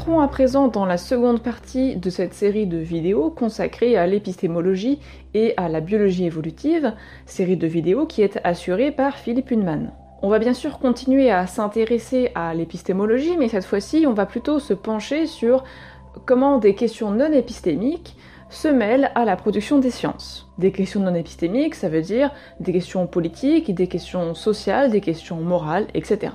Entrons à présent dans la seconde partie de cette série de vidéos consacrée à l'épistémologie et à la biologie évolutive, série de vidéos qui est assurée par Philippe Hunman. On va bien sûr continuer à s'intéresser à l'épistémologie, mais cette fois-ci on va plutôt se pencher sur comment des questions non épistémiques se mêlent à la production des sciences. Des questions non épistémiques, ça veut dire des questions politiques, des questions sociales, des questions morales, etc.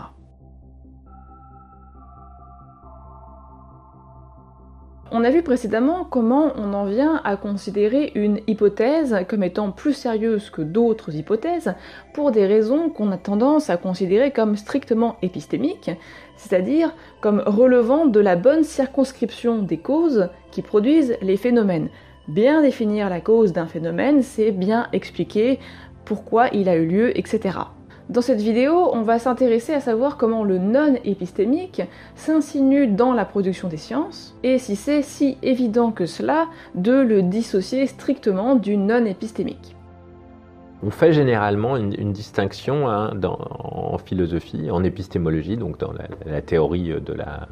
On a vu précédemment comment on en vient à considérer une hypothèse comme étant plus sérieuse que d'autres hypothèses pour des raisons qu'on a tendance à considérer comme strictement épistémiques, c'est-à-dire comme relevant de la bonne circonscription des causes qui produisent les phénomènes. Bien définir la cause d'un phénomène, c'est bien expliquer pourquoi il a eu lieu, etc. Dans cette vidéo, on va s'intéresser à savoir comment le non-épistémique s'insinue dans la production des sciences, et si c'est si évident que cela de le dissocier strictement du non-épistémique. On fait généralement une, distinction hein, en philosophie, en épistémologie, donc dans la, théorie de la,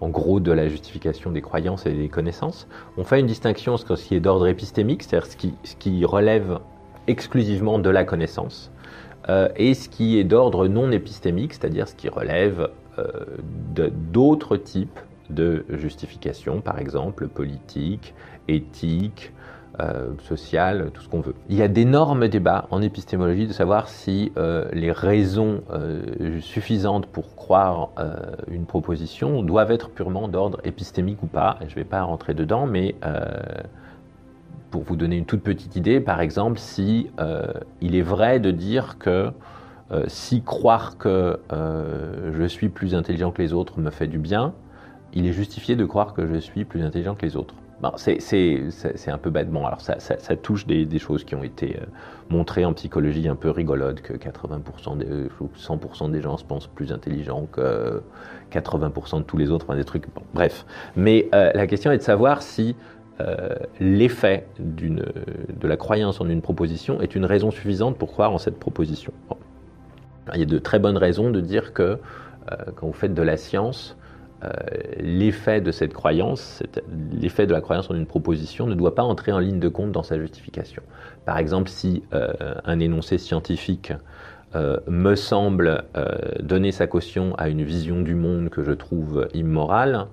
en gros de la justification des croyances et des connaissances. On fait une distinction sur ce qui est d'ordre épistémique, c'est-à-dire ce qui relève exclusivement de la connaissance, et ce qui est d'ordre non épistémique, c'est-à-dire ce qui relève euh, d'autres types de justification, par exemple politique, éthique, euh, sociale, tout ce qu'on veut. Il y a d'énormes débats en épistémologie de savoir si les raisons suffisantes pour croire une proposition doivent être purement d'ordre épistémique ou pas. Je ne vais pas rentrer dedans, mais pour vous donner une toute petite idée, par exemple, si euh, il est vrai de dire que euh, si croire que euh, je suis plus intelligent que les autres me fait du bien, il est justifié de croire que je suis plus intelligent que les autres. C'est un peu bêtement. Alors ça, touche des, choses qui ont été montrées en psychologie un peu rigolotes, que 80% des, 100% des gens se pensent plus intelligents que 80% de tous les autres, enfin, des trucs. Bref. Mais la question est de savoir si euh, l'effet de la croyance en une proposition est une raison suffisante pour croire en cette proposition. Il y a de très bonnes raisons de dire que euh, quand vous faites de la science, euh, l'effet de cette croyance, l'effet de la croyance en une proposition ne doit pas entrer en ligne de compte dans sa justification. Par exemple, si un énoncé scientifique me semble donner sa caution à une vision du monde que je trouve immorale,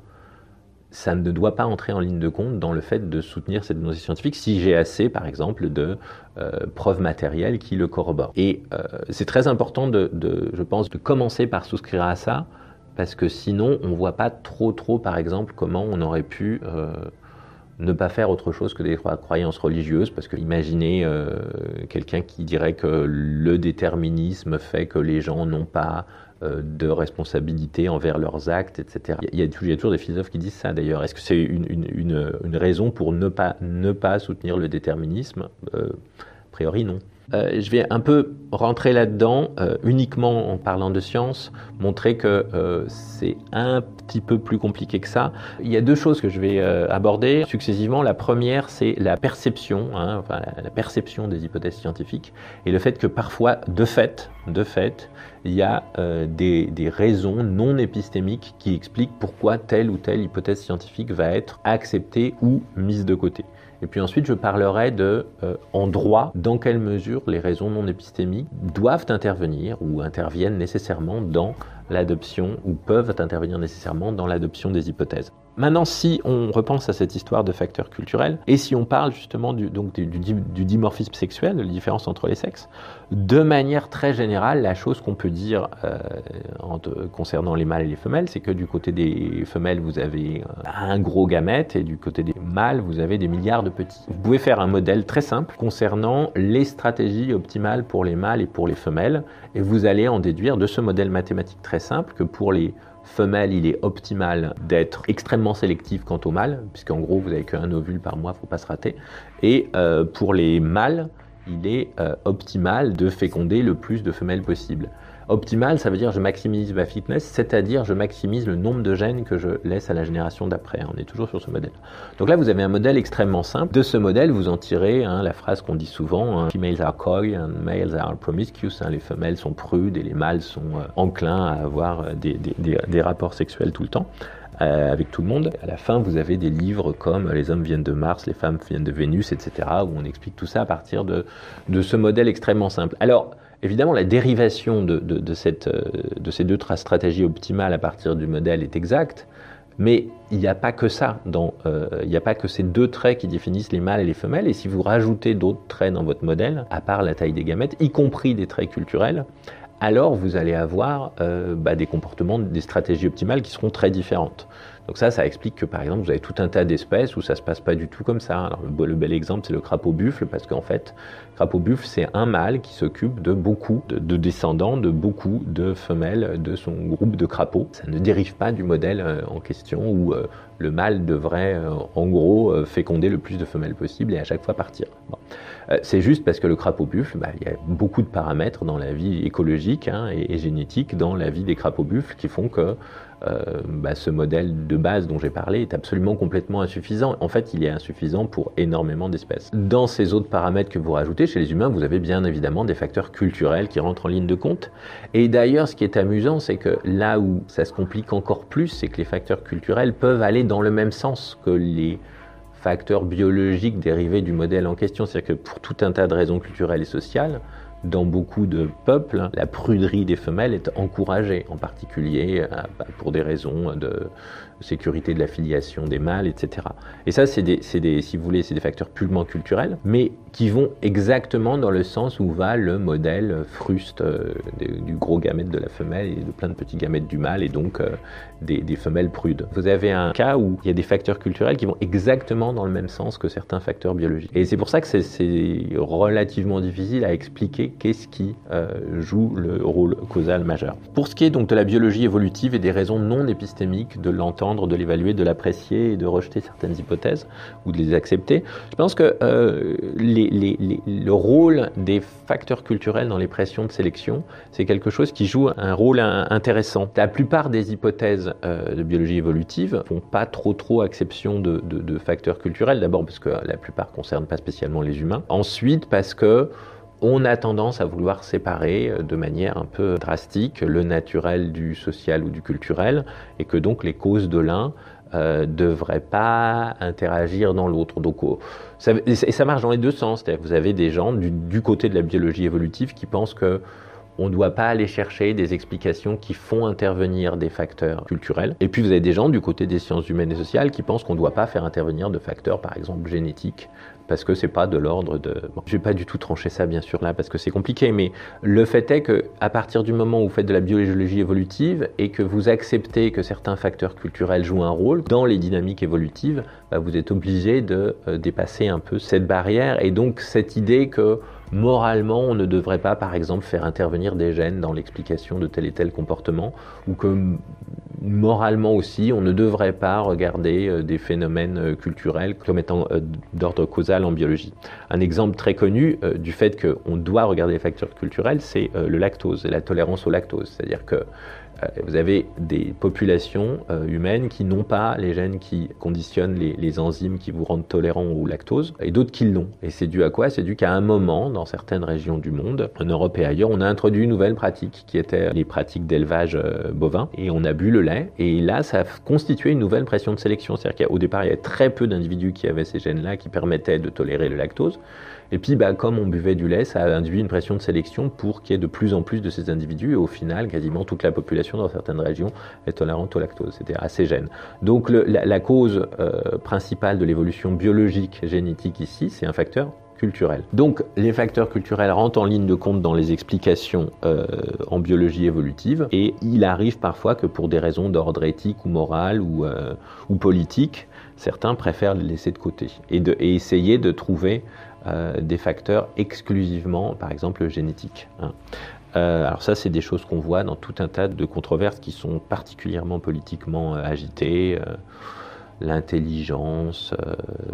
ça ne doit pas entrer en ligne de compte dans le fait de soutenir cette dénonciation scientifique si j'ai assez, par exemple, de euh, preuves matérielles qui le corroborent. Et euh, c'est très important, de, je pense, de commencer par souscrire à ça, parce que sinon, on ne voit pas trop, trop, par exemple, comment on aurait pu euh, ne pas faire autre chose que des croyances religieuses, parce que imaginez quelqu'un qui dirait que le déterminisme fait que les gens n'ont pas de responsabilité envers leurs actes, etc. Il y, a, toujours des philosophes qui disent ça d'ailleurs. Est-ce que c'est une, raison pour ne pas, ne pas soutenir le déterminisme? Euh, A priori, non. Euh, je vais un peu rentrer là-dedans uniquement en parlant de science, montrer que c'est un petit peu plus compliqué que ça. Il y a deux choses que je vais aborder successivement. La première, c'est la perception, hein, enfin, la, perception des hypothèses scientifiques et le fait que parfois, de fait, de fait, il y a euh, des, raisons non épistémiques qui expliquent pourquoi telle ou telle hypothèse scientifique va être acceptée ou mise de côté. Et puis ensuite, je parlerai de, euh, en droit, dans quelle mesure les raisons non épistémiques doivent intervenir ou interviennent nécessairement dans l'adoption ou peuvent intervenir nécessairement dans l'adoption des hypothèses. Maintenant, si on repense à cette histoire de facteurs culturels, et si on parle justement du, donc du, dimorphisme sexuel, de la différence entre les sexes, de manière très générale, la chose qu'on peut dire euh, concernant les mâles et les femelles, c'est que du côté des femelles, vous avez un gros gamète, et du côté des mâles, vous avez des milliards de petits. Vous pouvez faire un modèle très simple concernant les stratégies optimales pour les mâles et pour les femelles, et vous allez en déduire de ce modèle mathématique très simple que pour les femelle, il est optimal d'être extrêmement sélectif quant au mâle, puisqu'en gros, vous n'avez qu'un ovule par mois, il faut pas se rater. Et euh, pour les mâles, il est euh, optimal de féconder le plus de femelles possible. Optimal, ça veut dire je maximise ma fitness, c'est-à-dire je maximise le nombre de gènes que je laisse à la génération d'après. On est toujours sur ce modèle. Donc là, vous avez un modèle extrêmement simple. De ce modèle, vous en tirez hein, la phrase qu'on dit souvent hein, Females are coy and males are promiscuous. Hein, les femelles sont prudes et les mâles sont euh, enclins à avoir euh, des, rapports sexuels tout le temps. avec tout le monde. À la fin, vous avez des livres comme Les hommes viennent de Mars, les femmes viennent de Vénus, etc., où on explique tout ça à partir de, de ce modèle extrêmement simple. Alors, Évidemment, la dérivation de, de ces deux stratégies optimales à partir du modèle est exacte, mais il n'y a pas que ça. Dans, il n'y a pas que ces deux traits qui définissent les mâles et les femelles. Et si vous rajoutez d'autres traits dans votre modèle, à part la taille des gamètes, y compris des traits culturels, alors vous allez avoir euh, bah, des comportements, des stratégies optimales qui seront très différentes. Donc ça, ça explique que par exemple, vous avez tout un tas d'espèces où ça se passe pas du tout comme ça. Alors, le, bel exemple, c'est le crapaud buffle, parce qu'en fait, crapaud buffle, c'est un mâle qui s'occupe de beaucoup de, descendants, de beaucoup de femelles de son groupe de crapauds. Ça ne dérive pas du modèle euh, en question où euh, le mâle devrait, en gros, féconder le plus de femelles possible et à chaque fois partir. Euh, c'est juste parce que le crapaud buffle, bah, il y a beaucoup de paramètres dans la vie écologique hein, et, génétique dans la vie des crapauds buffles qui font que euh, bah, ce modèle de base dont j'ai parlé est absolument complètement insuffisant. En fait, il est insuffisant pour énormément d'espèces. Dans ces autres paramètres que vous rajoutez, chez les humains, vous avez bien évidemment des facteurs culturels qui rentrent en ligne de compte. Et d'ailleurs, ce qui est amusant, c'est que là où ça se complique encore plus, c'est que les facteurs culturels peuvent aller dans le même sens que les facteurs biologiques dérivés du modèle en question. C'est-à-dire que pour tout un tas de raisons culturelles et sociales, dans beaucoup de peuples, la pruderie des femelles est encouragée, en particulier euh, bah, pour des raisons de sécurité de la filiation des mâles, etc. Et ça, c'est des, des, si vous voulez, c'est des facteurs purement culturels, mais qui vont exactement dans le sens où va le modèle fruste euh, du gros gamète de la femelle et de plein de petits gamètes du mâle, et donc euh, des, des, femelles prudes. Vous avez un cas où il y a des facteurs culturels qui vont exactement dans le même sens que certains facteurs biologiques. Et c'est pour ça que c'est relativement difficile à expliquer qu'est-ce qui euh, joue le rôle causal majeur. Pour ce qui est donc de la biologie évolutive et des raisons non épistémiques de l'entendre, de l'évaluer, de l'apprécier et de rejeter certaines hypothèses ou de les accepter, je pense que euh, le rôle des facteurs culturels dans les pressions de sélection, c'est quelque chose qui joue un rôle intéressant. La plupart des hypothèses euh, de biologie évolutive font pas trop trop exception de, de facteurs culturels. D'abord parce que la plupart concernent pas spécialement les humains. Ensuite parce que on a tendance à vouloir séparer euh, de manière un peu drastique le naturel du social ou du culturel, et que donc les causes de l'un ne euh, devraient pas interagir dans l'autre. Donc, ça, et ça marche dans les deux sens. Vous avez des gens du, côté de la biologie évolutive qui pensent que on ne doit pas aller chercher des explications qui font intervenir des facteurs culturels. Et puis vous avez des gens du côté des sciences humaines et sociales qui pensent qu'on ne doit pas faire intervenir de facteurs, par exemple génétiques, parce que c'est pas de l'ordre de. Je vais pas du tout trancher ça bien sûr là parce que c'est compliqué, mais le fait est que à partir du moment où vous faites de la biologie évolutive et que vous acceptez que certains facteurs culturels jouent un rôle dans les dynamiques évolutives, bah, vous êtes obligé de euh, dépasser un peu cette barrière et donc cette idée que moralement on ne devrait pas par exemple faire intervenir des gènes dans l'explication de tel et tel comportement ou que moralement aussi, on ne devrait pas regarder euh, des phénomènes euh, culturels comme étant euh, d'ordre causal en biologie. Un exemple très connu du fait qu'on doit regarder les facteurs culturels, c'est le lactose et la tolérance au lactose. C'est-à-dire que vous avez des populations humaines qui n'ont pas les gènes qui conditionnent les, enzymes qui vous rendent tolérant au lactose, et d'autres qui l'ont. Et c'est dû à quoi? C'est dû qu'à un moment, dans certaines régions du monde, en Europe et ailleurs, on a introduit une nouvelle pratique qui était les pratiques d'élevage bovin, et on a bu le et là, ça a constitué une nouvelle pression de sélection. C'est-à-dire qu'au départ, il y avait très peu d'individus qui avaient ces gènes-là qui permettaient de tolérer le lactose. Et puis, bah, comme on buvait du lait, ça a induit une pression de sélection pour qu'il y ait de plus en plus de ces individus. Et au final, quasiment toute la population dans certaines régions est tolérante au lactose. C'était assez gêne. Donc, la, cause euh, principale de l'évolution biologique génétique ici, c'est un facteur Donc les facteurs culturels rentrent en ligne de compte dans les explications euh, en biologie évolutive et il arrive parfois que pour des raisons d'ordre éthique ou moral ou, euh, politique, certains préfèrent les laisser de côté et, essayer de trouver euh, des facteurs exclusivement, par exemple, génétiques. Hein. Alors ça, c'est des choses qu'on voit dans tout un tas de controverses qui sont particulièrement politiquement euh, L'intelligence,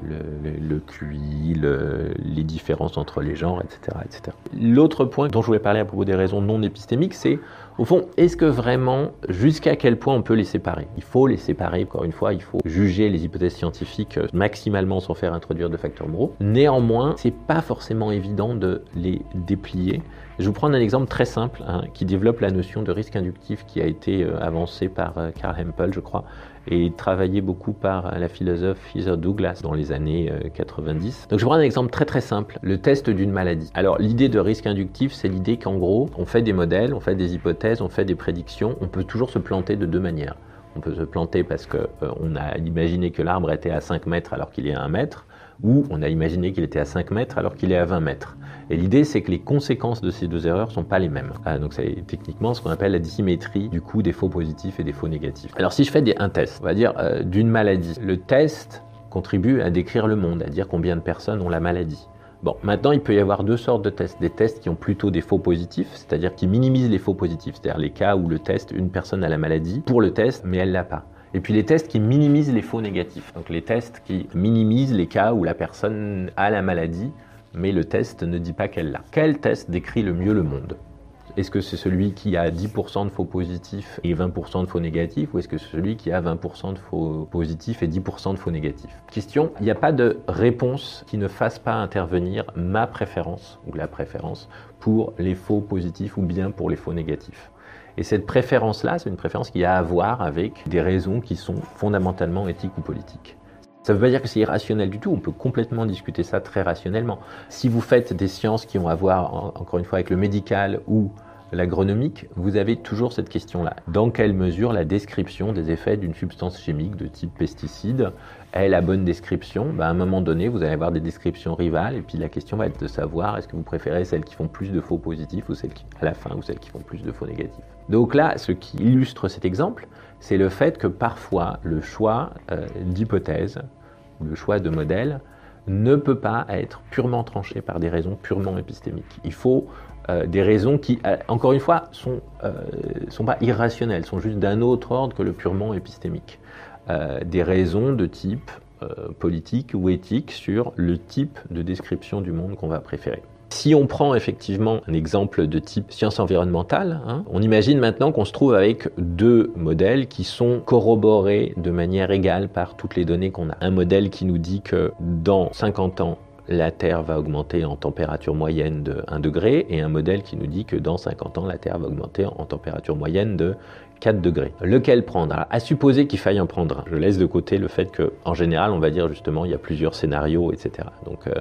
le, le, QI, les différences entre les genres, etc. etc. L'autre point dont je voulais parler à propos des raisons non épistémiques, c'est au fond, est-ce que vraiment, jusqu'à quel point on peut les séparer? Il faut les séparer, encore une fois, il faut juger les hypothèses scientifiques euh, maximalement sans faire introduire de facteurs moraux. Néanmoins, c'est pas forcément évident de les déplier. Je vous prends un exemple très simple hein, qui développe la notion de risque inductif qui a été euh, avancé par euh, Karl Hempel, je crois, et travaillé beaucoup par la philosophe Heather Douglas dans les années 90. Euh, Donc je prends un exemple très très simple, le test d'une maladie. Alors l'idée de risque inductif, c'est l'idée qu'en gros, on fait des modèles, on fait des hypothèses, on fait des prédictions, on peut toujours se planter de deux manières. On peut se planter parce qu'on euh, a imaginé que l'arbre était à 5 mètres alors qu'il est à 1 mètre, ou on a imaginé qu'il était à 5 mètres alors qu'il est à 20 mètres. Et l'idée, c'est que les conséquences de ces deux erreurs sont pas les mêmes. Ah, donc c'est techniquement ce qu'on appelle la dissymétrie du coup des faux positifs et des faux négatifs. Alors si je fais un test, on va dire euh, d'une maladie, le test contribue à décrire le monde, à dire combien de personnes ont la maladie. Bon, maintenant, il peut y avoir deux sortes de tests. Des tests qui ont plutôt des faux positifs, c'est-à-dire qui minimisent les faux positifs, c'est-à-dire les cas où le test, une personne a la maladie pour le test, mais elle l'a pas. Et puis les tests qui minimisent les faux négatifs. Donc les tests qui minimisent les cas où la personne a la maladie, mais le test ne dit pas qu'elle l'a. Quel test décrit le mieux le monde? Est-ce que c'est celui qui a 10% de faux positifs et 20% de faux négatifs ou est-ce que c'est celui qui a 20% de faux positifs et 10% de faux négatifs? Question, il n'y a pas de réponse qui ne fasse pas intervenir ma préférence ou la préférence pour les faux positifs ou bien pour les faux négatifs. Et cette préférence-là, c'est une préférence qui a à voir avec des raisons qui sont fondamentalement éthiques ou politiques. Ça ne veut pas dire que c'est irrationnel du tout, on peut complètement discuter ça très rationnellement. Si vous faites des sciences qui ont à voir, encore une fois, avec le médical ou l'agronomique, vous avez toujours cette question-là. Dans quelle mesure la description des effets d'une substance chimique de type pesticide est la bonne description? Ben, À un moment donné, vous allez avoir des descriptions rivales, et puis la question va être de savoir est-ce que vous préférez celles qui font plus de faux positifs ou celles qui, à la fin ou celles qui font plus de faux négatifs? Donc là, ce qui illustre cet exemple, c'est le fait que parfois le choix euh, d'hypothèse le choix de modèle ne peut pas être purement tranché par des raisons purement épistémiques. Il faut euh, des raisons qui, euh, encore une fois, sont, euh, sont pas irrationnelles, sont juste d'un autre ordre que le purement épistémique. des raisons de type politique ou éthique sur le type de description du monde qu'on va préférer. Si on prend effectivement un exemple de type science environnementale, hein, on imagine maintenant qu'on se trouve avec deux modèles qui sont corroborés de manière égale par toutes les données qu'on a. Un modèle qui nous dit que dans 50 ans, la Terre va augmenter en température moyenne de 1 degré et un modèle qui nous dit que dans 50 ans, la Terre va augmenter en température moyenne de 4 degrés. Lequel prendre? À supposer qu'il faille en prendre un. Je laisse de côté le fait qu'en général, on va dire justement, il y a plusieurs scénarios, etc. Donc euh,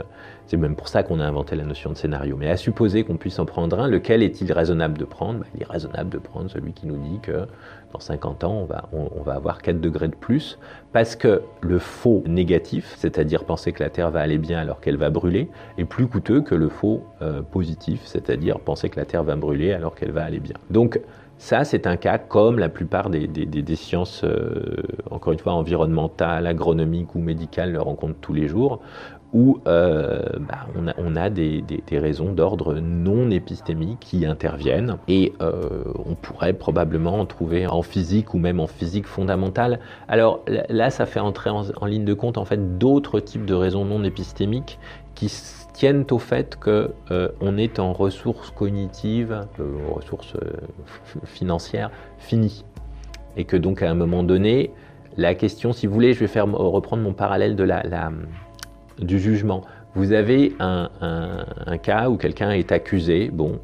c'est même pour ça qu'on a inventé la notion de scénario. Mais à supposer qu'on puisse en prendre un, lequel est-il raisonnable de prendre? Bah, Il est raisonnable de prendre celui qui nous dit que dans 50 ans, on va, on, va avoir 4 degrés de plus, parce que le faux négatif, c'est-à-dire penser que la Terre va aller bien alors qu'elle va brûler, est plus coûteux que le faux euh, positif, c'est-à-dire penser que la Terre va brûler alors qu'elle va aller bien. Donc ça, c'est un cas comme la plupart des, sciences, euh, encore une fois, environnementales, agronomiques ou médicales le rencontrent tous les jours, où euh, bah, on a, des, raisons d'ordre non épistémique qui interviennent et euh, on pourrait probablement en trouver en physique ou même en physique fondamentale. Alors là, ça fait entrer en, en ligne de compte en fait d'autres types de raisons non épistémiques qui tiennent au fait qu'on euh, est en ressources cognitives, ressources financières finies et que donc à un moment donné, la question, si vous voulez, je vais reprendre mon parallèle de la du jugement. Vous avez un, cas où quelqu'un est accusé, bon,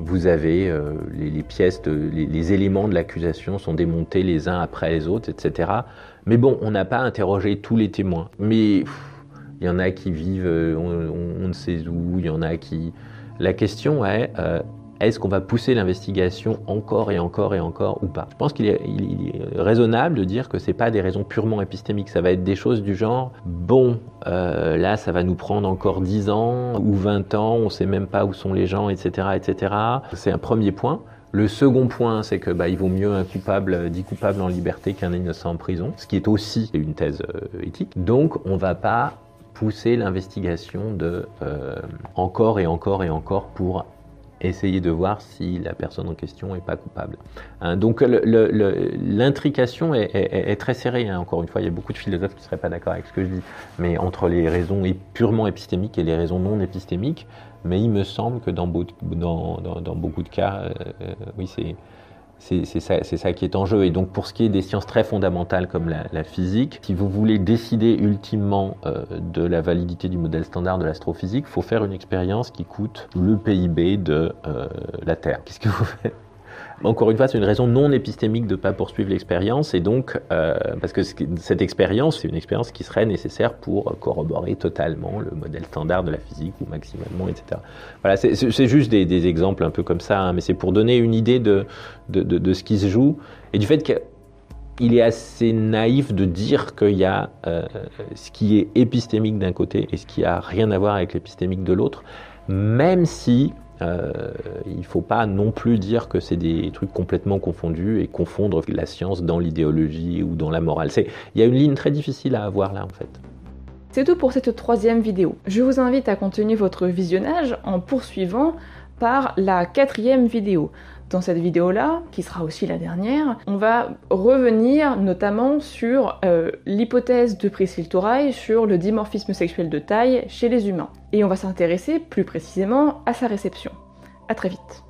vous avez euh, les, pièces, les, éléments de l'accusation sont démontés les uns après les autres, etc. Mais bon, on n'a pas interrogé tous les témoins. Mais il y en a qui vivent, euh, on, ne sait où, il y en a qui... La question est, euh, est-ce qu'on va pousser l'investigation encore et encore et encore ou pas? Je pense qu'il est, raisonnable de dire que ce n'est pas des raisons purement épistémiques, ça va être des choses du genre, bon, euh, là ça va nous prendre encore 10 ans ou 20 ans, on ne sait même pas où sont les gens, etc. etc. C'est un premier point. Le second point, c'est que bah, il vaut mieux un coupable, dit coupable en liberté qu'un innocent en prison, ce qui est aussi une thèse éthique. Donc on ne va pas pousser l'investigation de euh, encore et encore et encore pour essayer de voir si la personne en question n'est pas coupable. Hein, donc l'intrication est, très serrée. Hein. Encore une fois, il y a beaucoup de philosophes qui ne seraient pas d'accord avec ce que je dis, mais entre les raisons purement épistémiques et les raisons non épistémiques. Mais il me semble que dans, beaucoup de cas, euh, euh, oui, c'est c'est ça, qui est en jeu. Et donc pour ce qui est des sciences très fondamentales comme la, physique, si vous voulez décider ultimement euh, de la validité du modèle standard de l'astrophysique, il faut faire une expérience qui coûte le PIB de euh, la Terre. Qu'est-ce que vous faites? Encore une fois, c'est une raison non épistémique de ne pas poursuivre l'expérience, et donc, euh, parce que cette expérience, c'est une expérience qui serait nécessaire pour corroborer totalement le modèle standard de la physique, ou maximalement, etc. Voilà, c'est juste des, exemples un peu comme ça, hein, mais c'est pour donner une idée de, de, ce qui se joue, et du fait qu'il est assez naïf de dire qu'il y a euh, ce qui est épistémique d'un côté et ce qui a rien à voir avec l'épistémique de l'autre, même si euh, il ne faut pas non plus dire que c'est des trucs complètement confondus et confondre la science dans l'idéologie ou dans la morale. Il y a une ligne très difficile à avoir là en fait. C'est tout pour cette troisième vidéo. Je vous invite à continuer votre visionnage en poursuivant par la quatrième vidéo. Dans cette vidéo-là, qui sera aussi la dernière, on va revenir notamment sur euh, l'hypothèse de Priscille Touraille sur le dimorphisme sexuel de taille chez les humains. Et on va s'intéresser plus précisément à sa réception. A très vite.